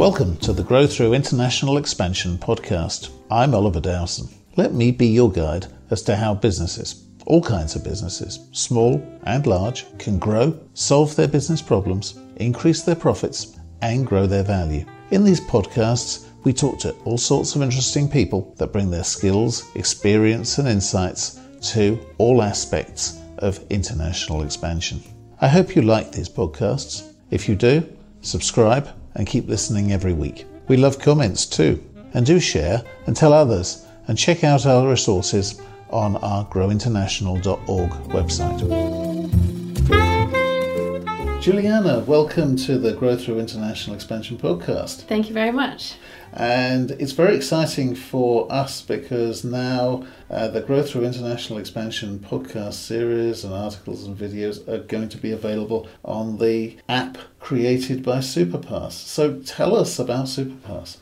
Welcome to the Grow Through International Expansion podcast. I'm Oliver Dowson. Let me be your guide as to how businesses, all kinds of businesses, small and large, can grow, solve their business problems, increase their profits, and grow their value. In these podcasts, we talk to all sorts of interesting people that bring their skills, experience, and insights to all aspects of international expansion. I hope you like these podcasts. If you do, subscribe and keep listening every week. We love comments too, and do share and tell others, and check out our resources on our growinternational.org website. Juliana, welcome to the Grow Through International Expansion podcast. Thank you very much. And it's very exciting for us because now uh, the Grow Through International Expansion podcast series and articles and videos are going to be available on the app created by Superpass. So tell us about Superpass.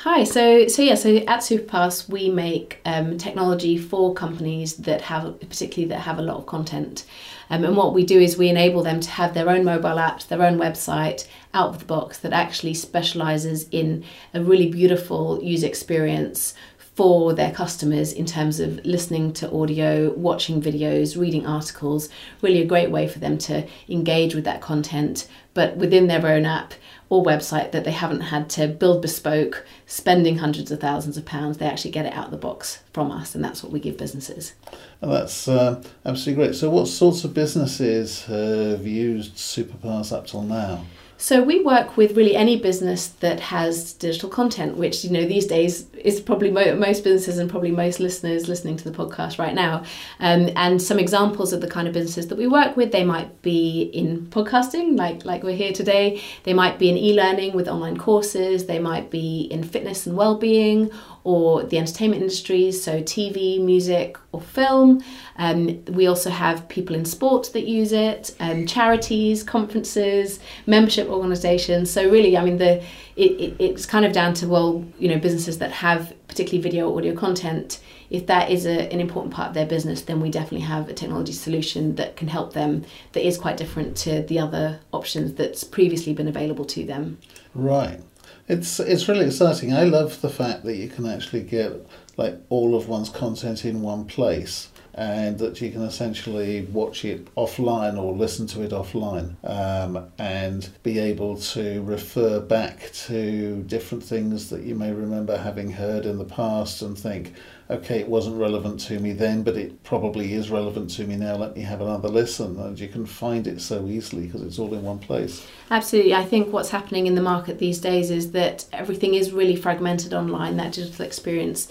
Hi, so so yeah, so at Superpass we make um, technology for companies that have particularly that have a lot of content. Um, and what we do is we enable them to have their own mobile app, their own website out of the box that actually specializes in a really beautiful user experience for their customers in terms of listening to audio, watching videos, reading articles. Really, a great way for them to engage with that content, but within their own app or website that they haven't had to build bespoke, spending hundreds of thousands of pounds. They actually get it out of the box from us, and that's what we give businesses. And that's uh, absolutely great. So, what sorts of businesses have used Superpass up till now? So we work with really any business that has digital content, which you know these days is probably mo- most businesses and probably most listeners listening to the podcast right now. Um, and some examples of the kind of businesses that we work with, they might be in podcasting, like like we're here today. They might be in e-learning with online courses. They might be in fitness and well-being, or the entertainment industries, so TV, music, or film. Um, we also have people in sport that use it, um, charities, conferences, membership organisations. So really, I mean, the it, it, it's kind of down to well, you know, businesses that have particularly video, or audio content. If that is a, an important part of their business, then we definitely have a technology solution that can help them. That is quite different to the other options that's previously been available to them. Right. It's it's really exciting. I love the fact that you can actually get like all of one's content in one place and that you can essentially watch it offline or listen to it offline um, and be able to refer back to different things that you may remember having heard in the past and think, okay, it wasn't relevant to me then, but it probably is relevant to me now. Let me have another listen. And you can find it so easily because it's all in one place. Absolutely. I think what's happening in the market these days is that everything is really fragmented online, that digital experience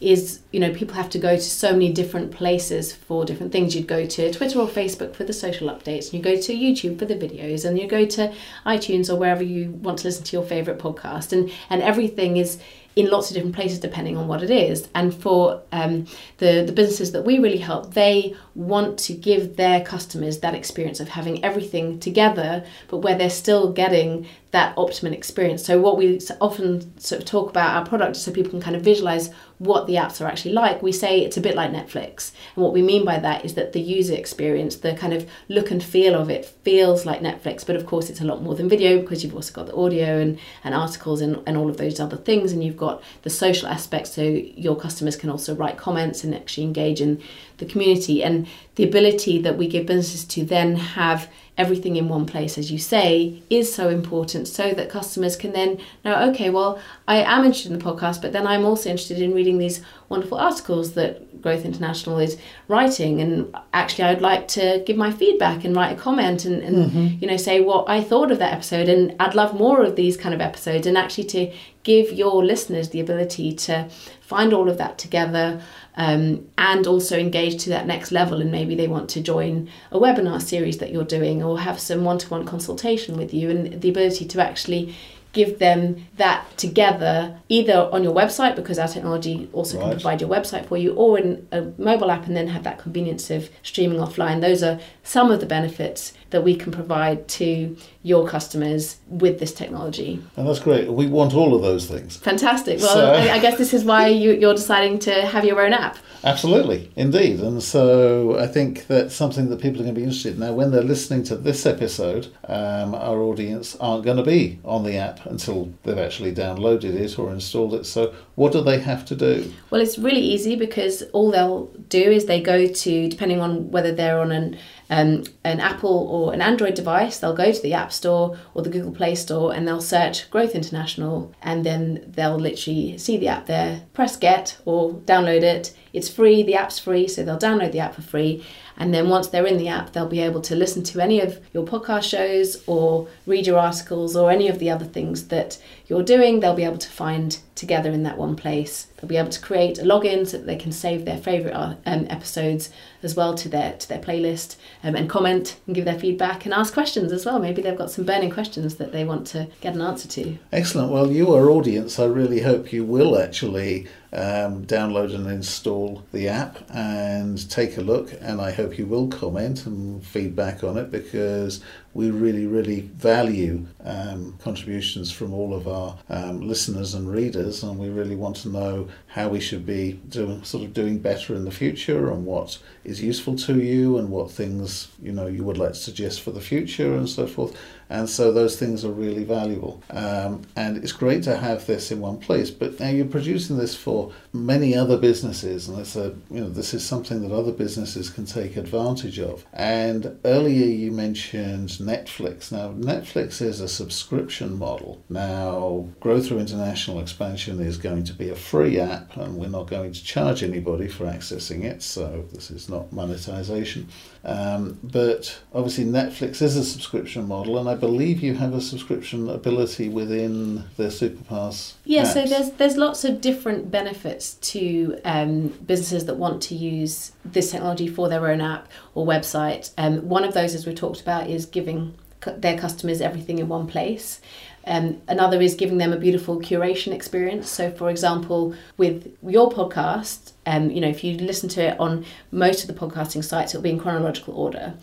is you know people have to go to so many different places for different things you'd go to twitter or facebook for the social updates and you go to youtube for the videos and you go to itunes or wherever you want to listen to your favorite podcast and and everything is in lots of different places depending on what it is. And for um, the, the businesses that we really help, they want to give their customers that experience of having everything together, but where they're still getting that optimum experience. So what we often sort of talk about our product so people can kind of visualize what the apps are actually like. We say it's a bit like Netflix. And what we mean by that is that the user experience, the kind of look and feel of it feels like Netflix, but of course it's a lot more than video because you've also got the audio and, and articles and, and all of those other things. And you've got the social aspects so your customers can also write comments and actually engage in the community. And the ability that we give businesses to then have everything in one place, as you say, is so important so that customers can then know, okay, well, I am interested in the podcast, but then I'm also interested in reading these wonderful articles that Growth International is writing. And actually, I'd like to give my feedback and write a comment and, and mm-hmm. you know, say what I thought of that episode. And I'd love more of these kind of episodes and actually to give your listeners the ability to find all of that together um, and also engage to that next level. And maybe they want to join a webinar series that you're doing or have some one to one consultation with you, and the ability to actually give them that together either on your website because our technology also right. can provide your website for you or in a mobile app and then have that convenience of streaming offline those are some of the benefits that we can provide to your customers with this technology. And that's great. We want all of those things. Fantastic. Well, So- I, I guess this is why you, you're deciding to have your own app. Absolutely, indeed. And so I think that's something that people are going to be interested in. Now, when they're listening to this episode, um, our audience aren't going to be on the app until they've actually downloaded it or installed it. So, what do they have to do? Well, it's really easy because all they'll do is they go to, depending on whether they're on an um, an Apple or an Android device, they'll go to the App Store or the Google Play Store and they'll search Growth International and then they'll literally see the app there, press get or download it. It's free, the app's free, so they'll download the app for free. And then once they're in the app, they'll be able to listen to any of your podcast shows or read your articles or any of the other things that you're doing. They'll be able to find together in that one place. They'll be able to create a login so that they can save their favourite um, episodes as well to their to their playlist um, and comment and give their feedback and ask questions as well. Maybe they've got some burning questions that they want to get an answer to. Excellent. Well, you, our audience, I really hope you will actually um, download and install the app and take a look. And I hope you will comment and feedback on it because we really, really value um, contributions from all of our um, listeners and readers, and we really want to know how we should be doing, sort of doing better in the future, and what is useful to you, and what things you know you would like to suggest for the future, and so forth. And so those things are really valuable, um, and it's great to have this in one place. But now you're producing this for many other businesses, and it's a you know this is something that other businesses can take advantage of. And earlier you mentioned Netflix. Now, Netflix is a subscription model. Now, Grow Through International Expansion is going to be a free app, and we're not going to charge anybody for accessing it, so this is not monetization. Um, but obviously, Netflix is a subscription model, and I believe you have a subscription ability within the SuperPass. Yeah, so there's there's lots of different benefits to um, businesses that want to use this technology for their own app or website. Um, one of those, as we talked about, is giving cu- their customers everything in one place. Um, another is giving them a beautiful curation experience. So, for example, with your podcast, um, you know, if you listen to it on most of the podcasting sites, it'll be in chronological order.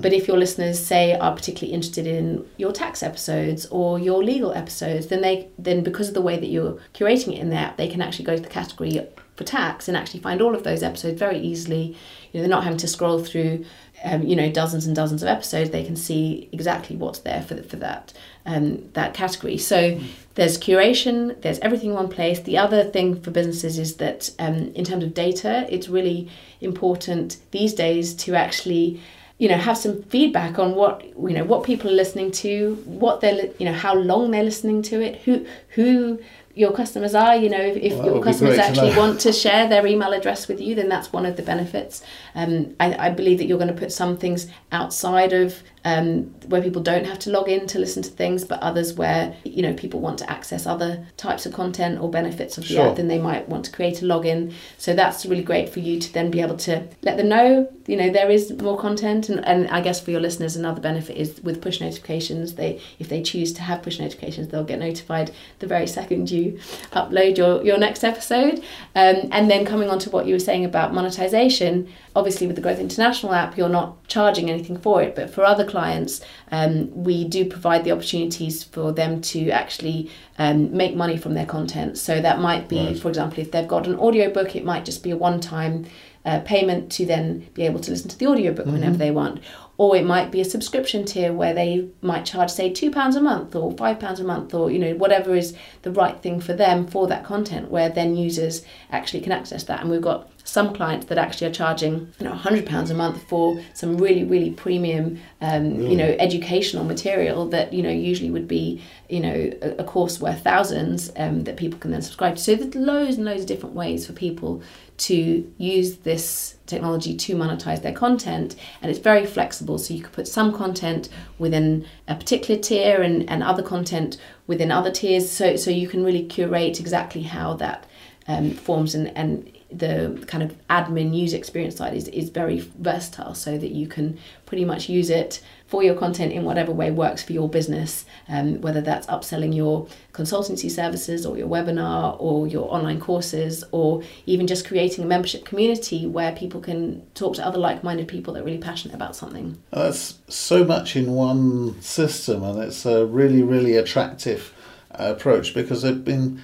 But if your listeners say are particularly interested in your tax episodes or your legal episodes, then they then because of the way that you're curating it in the app, they can actually go to the category for tax and actually find all of those episodes very easily. You know, they're not having to scroll through, um, you know, dozens and dozens of episodes. They can see exactly what's there for for that um, that category. So there's curation. There's everything in one place. The other thing for businesses is that um, in terms of data, it's really important these days to actually you know have some feedback on what you know what people are listening to what they're you know how long they're listening to it who who your customers are you know if, if Well, your customers actually want to share their email address with you then that's one of the benefits. Um, I, I believe that you're going to put some things outside of um, where people don't have to log in to listen to things but others where you know people want to access other types of content or benefits of the Sure. app then they might want to create a login. So that's really great for you to then be able to let them know you know there is more content. And, and i guess for your listeners another benefit is with push notifications they if they choose to have push notifications they'll get notified the very second you upload your, your next episode. Um, and then coming on to what you were saying about monetization obviously with the growth international app you're not charging anything for it but for other clients um, we do provide the opportunities for them to actually um, make money from their content. So that might be Right. for example if they've got an audiobook it might just be a one-time uh, payment to then be able to listen to the audiobook whenever they want or it might be a subscription tier where they might charge say two pounds a month or five pounds a month or you know whatever is the right thing for them for that content where then users actually can access that. And we've got some clients that actually are charging you know 100 pounds a month for some really really premium um, you know educational material that you know usually would be you know a, a course worth thousands um, that people can then subscribe to. So there's loads and loads of different ways for people to use this technology to monetize their content and it's very flexible. So you could put some content within a particular tier and, and other content within other tiers. So so you can really curate exactly how that um, forms and, and the kind of admin user experience side is, is very versatile so that you can pretty much use it for your content in whatever way works for your business, um, whether that's upselling your consultancy services or your webinar or your online courses, or even just creating a membership community where people can talk to other like minded people that are really passionate about something. That's so much in one system, and it's a really, really attractive approach because they've been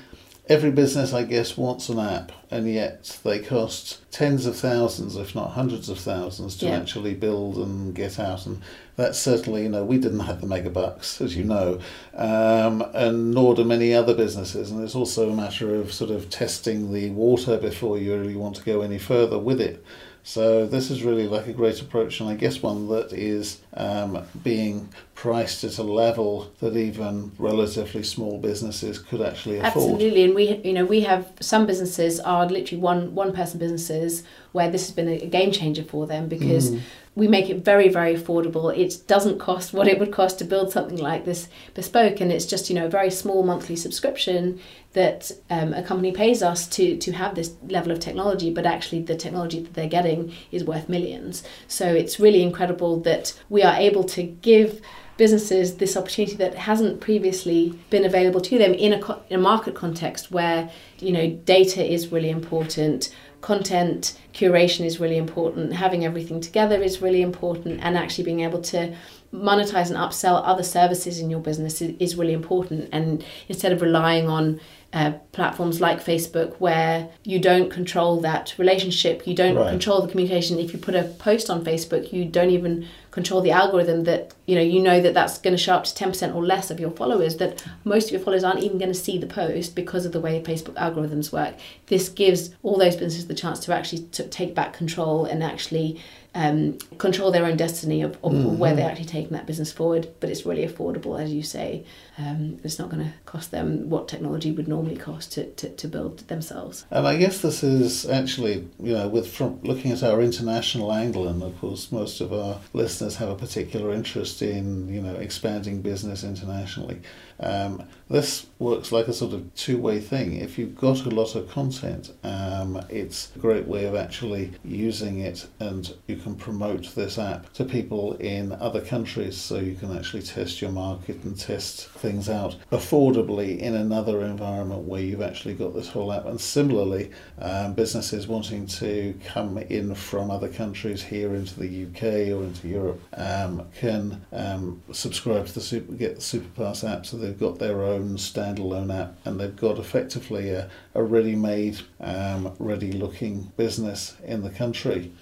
every business, I guess, wants an app, and yet they cost tens of thousands, if not hundreds of thousands, to Yeah. actually build and get out. And that's certainly, you know, we didn't have the megabucks, as you know, um, and nor do many other businesses. And it's also a matter of sort of testing the water before you really want to go any further with it. So this is really like a great approach, and I guess one that is um, being priced at a level that even relatively small businesses could actually afford. Absolutely, and we you know we have some businesses are literally one one person businesses where this has been a game changer for them because Mm. we make it very very affordable. It doesn't cost what it would cost to build something like this bespoke, and it's just you know a very small monthly subscription that um, a company pays us to to have this level of technology, but actually the technology that they're getting is worth millions. So it's really incredible that we are able to give businesses this opportunity that hasn't previously been available to them in a, co- in a market context where you know data is really important content curation is really important having everything together is really important and actually being able to monetize and upsell other services in your business is, is really important and instead of relying on uh, platforms like Facebook where you don't control that relationship, you don't Right. control the communication. If you put a post on Facebook, you don't even control the algorithm that you know you know that that's going to show up to 10% or less of your followers that most of your followers aren't even going to see the post because of the way Facebook algorithms work. This gives all those businesses the chance to actually to take back control and actually um, control their own destiny of, of where they're actually taking that business forward. But it's really affordable, as you say. Um, it's not going to cost them what technology would normally cost to, to, to build themselves. And I guess this is actually, you know, with from looking at our international angle, and of course, most of our listeners have a particular interest in, you know, expanding business internationally. Um, this works like a sort of two-way thing. If you've got a lot of content, um, it's a great way of actually using it, and you can promote this app to people in other countries, so you can actually test your market and test things out affordably in another environment where you've actually got this whole app. And similarly, um, businesses wanting to come in from other countries here into the UK or into Europe um, can um, subscribe to the super, get the SuperPass app, so they've got their own standalone app, and they've got effectively a, a ready-made, um, ready-looking business in the country.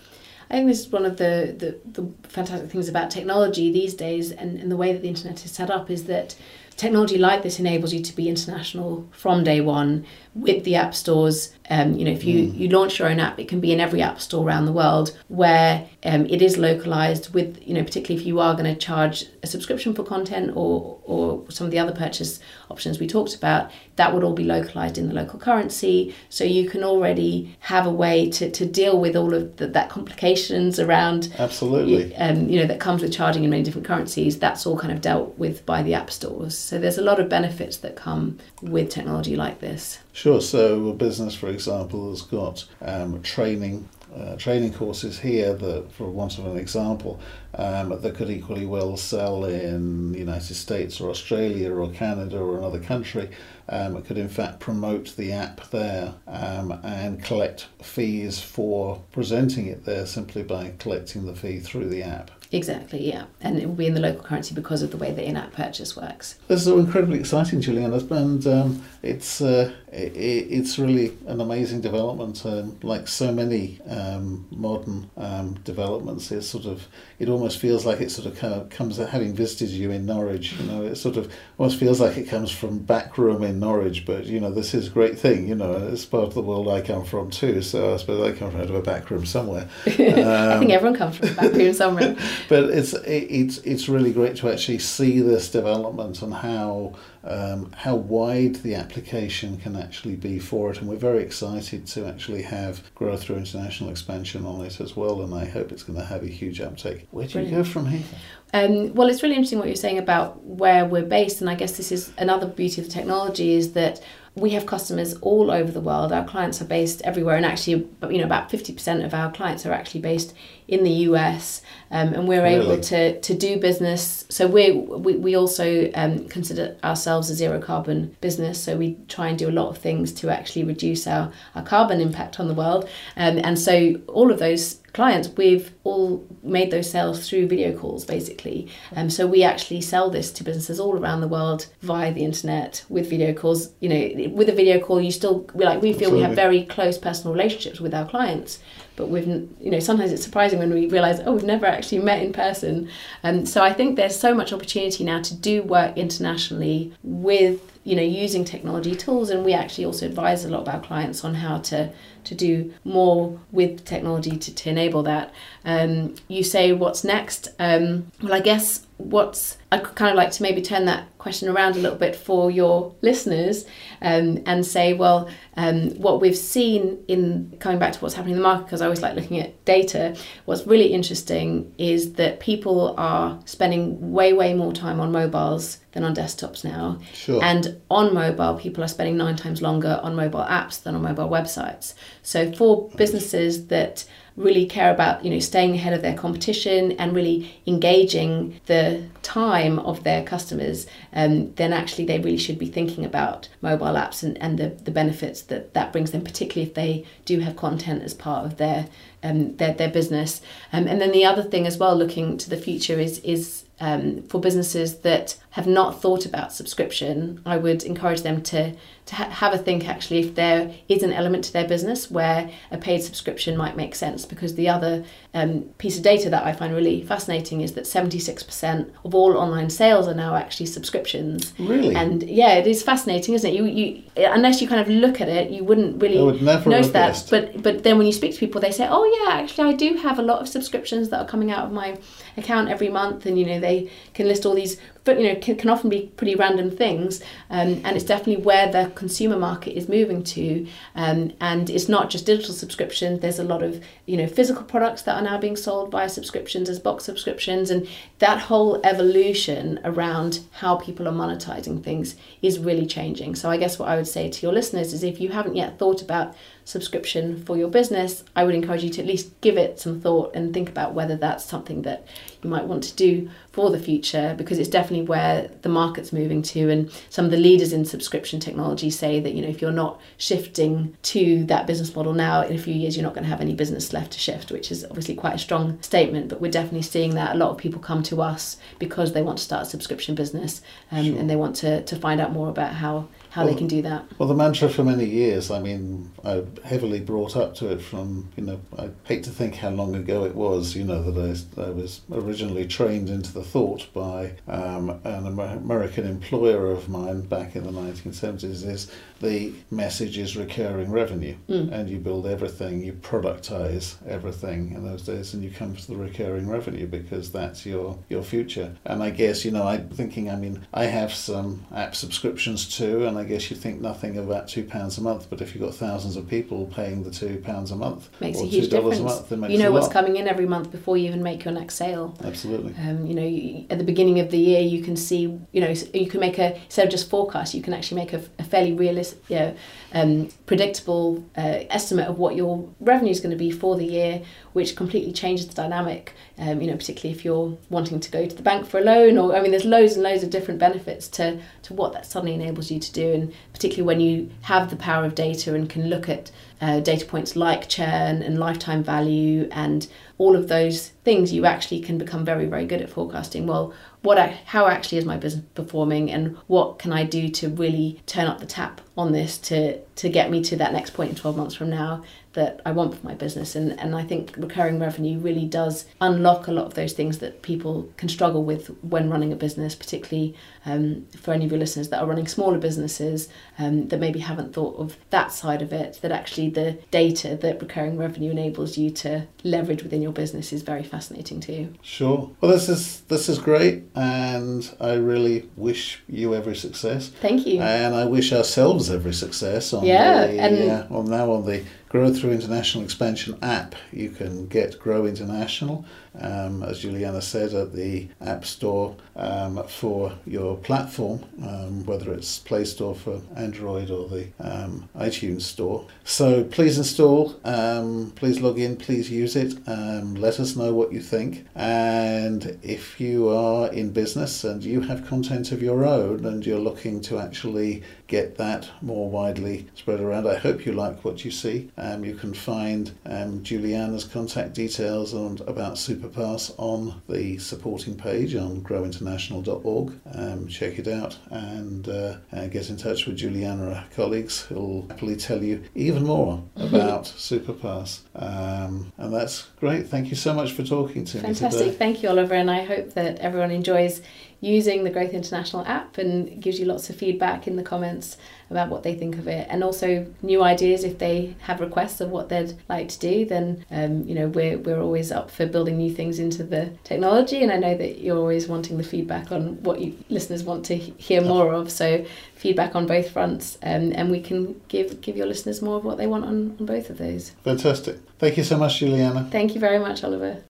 I think this is one of the, the, the fantastic things about technology these days and, and the way that the internet is set up is that technology like this enables you to be international from day one with the app stores. Um, you know, if you, you launch your own app, it can be in every app store around the world where um, it is localized with, you know, particularly if you are going to charge a subscription for content or, or some of the other purchase options we talked about, that would all be localized in the local currency. So you can already have a way to, to deal with all of the, that complications around Absolutely. um, you know that comes with charging in many different currencies that's all kind of dealt with by the app stores so there's a lot of benefits that come with technology like this Sure. So a business, for example, has got um, training uh, training courses here that, for want of an example, um, that could equally well sell in the United States or Australia or Canada or another country. Um, it could in fact promote the app there um, and collect fees for presenting it there simply by collecting the fee through the app. exactly yeah and it will be in the local currency because of the way the in-app purchase works This is all incredibly exciting, Julian, and um, it's uh, it, it's really an amazing development. Um, like so many um, modern um, developments, it's sort of it almost feels like it sort of kind of comes having visited you in Norwich. You know, it sort of almost feels like it comes from back room in Norwich. But you know, this is a great thing. You know, it's part of the world I come from too. So I suppose I come from out of a back room somewhere. i think everyone comes from a back room somewhere but it's it, it's it's really great to actually see this development and how um, how wide the application can actually be for it, and we're very excited to actually have growth through international expansion on it as well. And I hope it's going to have a huge uptake. Where do you go from here? Um, well, it's really interesting what you're saying about where we're based, and I guess this is another beauty of the technology is that we have customers all over the world. Our clients are based everywhere, and actually, you know, about fifty percent of our clients are actually based in the US, um, and we're really? able to to do business. So we we we also um, consider ourselves a zero carbon business. So we try and do a lot of things to actually reduce our our carbon impact on the world, um, and so all of those clients, we've all made those sales through video calls basically. Um, so we actually sell this to businesses all around the world via the internet with video calls. You know, with a video call, you still we like we feel Absolutely. we have very close personal relationships with our clients. But we've, you know, sometimes it's surprising when we realise, oh, we've never actually met in person. Um, so I think there's so much opportunity now to do work internationally with you know using technology tools and we actually also advise a lot of our clients on how to to do more with technology to, to enable that. Um, you say what's next. Um, well i guess what's I'd kind of like to maybe turn that question around a little bit for your listeners um, and say, well, um, what we've seen in coming back to what's happening in the market, because I always like looking at data, what's really interesting is that people are spending way, way more time on mobiles than on desktops now. Sure. And on mobile, people are spending nine times longer on mobile apps than on mobile websites. So for businesses that really care about you know staying ahead of their competition and really engaging the time of their customers um, then actually they really should be thinking about mobile apps and, and the, the benefits that that brings them particularly if they do have content as part of their um, their, their business. Um, and then the other thing as well looking to the future is is um, for businesses that have not thought about subscription, I would encourage them to to ha- have a think actually if there is an element to their business where a paid subscription might make sense because the other um, piece of data that I find really fascinating is that 76% of all online sales are now actually subscriptions. Really? And yeah, it is fascinating, isn't it? You you unless you kind of look at it, you wouldn't really would notice that. But but then when you speak to people, they say, "Oh yeah, actually I do have a lot of subscriptions that are coming out of my account every month," and you know they can list all these but you know can, can often be pretty random things um, and it's definitely where the consumer market is moving to um, and it's not just digital subscriptions there's a lot of you know physical products that are now being sold via subscriptions as box subscriptions and that whole evolution around how people are monetizing things is really changing. So i guess what i would say to your listeners is if you haven't yet thought about subscription for your business, I would encourage you to at least give it some thought and think about whether that's something that you might want to do for the future because it's definitely where the market's moving to. And some of the leaders in subscription technology say that you know if you're not shifting to that business model now in a few years you're not going to have any business left to shift which is obviously quite a strong statement but we're definitely seeing that a lot of people come to us because they want to start a subscription business um, sure. and they want to, to find out more about how how well, they can do that. Well, the mantra for many years, I mean, I heavily brought up to it from, you know, I hate to think how long ago it was, you know, that I, I was originally trained into the thought by um, an American employer of mine back in the 1970s is the message is recurring revenue mm. and you build everything, you productize everything in those days and you come to the recurring revenue because that's your, your future. And I guess, you know, I'm thinking, I mean, I have some app subscriptions too and I guess you think nothing about two pounds a month, but if you've got thousands of people paying the two pounds a month makes or a huge difference. Month, you know what's coming in every month before you even make your next sale. Absolutely. Um, you know, you, at the beginning of the year, you can see, you know, you can make a instead of just forecast, you can actually make a, a fairly realistic, you know, um, predictable uh, estimate of what your revenue is going to be for the year, which completely changes the dynamic. Um, you know, particularly if you're wanting to go to the bank for a loan, or I mean, there's loads and loads of different benefits to to what that suddenly enables you to do, and particularly when you have the power of data and can look at uh, data points like churn and lifetime value and all of those things, you actually can become very, very good at forecasting. Well, what I, how actually is my business performing, and what can I do to really turn up the tap on this to to get me to that next point in 12 months from now that I want for my business. And, and I think recurring revenue really does unlock a lot of those things that people can struggle with when running a business, particularly um, for any of your listeners that are running smaller businesses um, that maybe haven't thought of that side of it, that actually the data that recurring revenue enables you to leverage within your business is very fascinating to you. Sure. Well, this is this is great, and I really wish you every success. Thank you. And I wish ourselves every success on yeah, the, and uh, well now on the Grow Through International Expansion app, you can get Grow International, um, as Juliana said, at the App Store um, for your platform, um, whether it's Play Store for Android or the um, iTunes Store. So please install, um, please log in, please use it. Um, let us know what you think. And if you are in business and you have content of your own and you're looking to actually get that more widely spread around, I hope you like what you see. Um, you can find um, Juliana's contact details and about Superpass on the supporting page on growinternational.org. Um, check it out and uh, uh, get in touch with Juliana or her colleagues who'll happily tell you even more about Superpass. Um, and that's great. Thank you so much for talking to Fantastic. me today. Thank you, Oliver. And I hope that everyone enjoys using the Growth International app and gives you lots of feedback in the comments about what they think of it. And also new ideas if they have requests of what they'd like to do then um, you know we're, we're always up for building new things into the technology. And I know that you're always wanting the feedback on what you listeners want to hear more of. So feedback on both fronts um, and we can give give your listeners more of what they want on, on both of those. Fantastic. Thank you so much, Juliana. thank you very much Oliver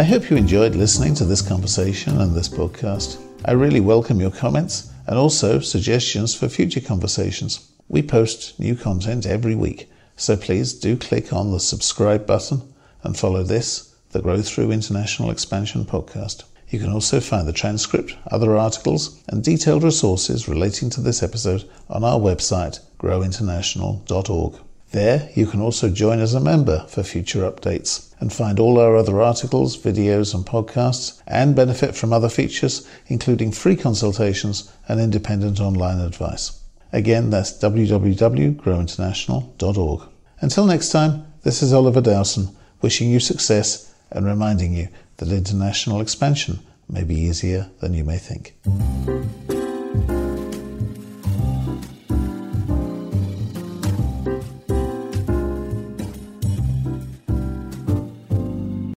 I hope you enjoyed listening to this conversation and this podcast. I really welcome your comments and also suggestions for future conversations. We post new content every week, so please do click on the subscribe button and follow this, the Grow Through International Expansion podcast. You can also find the transcript, other articles, and detailed resources relating to this episode on our website, growinternational.org. There, you can also join as a member for future updates and find all our other articles, videos, and podcasts, and benefit from other features, including free consultations and independent online advice. Again, that's www.growinternational.org. Until next time, this is Oliver Dowson, wishing you success and reminding you that international expansion may be easier than you may think.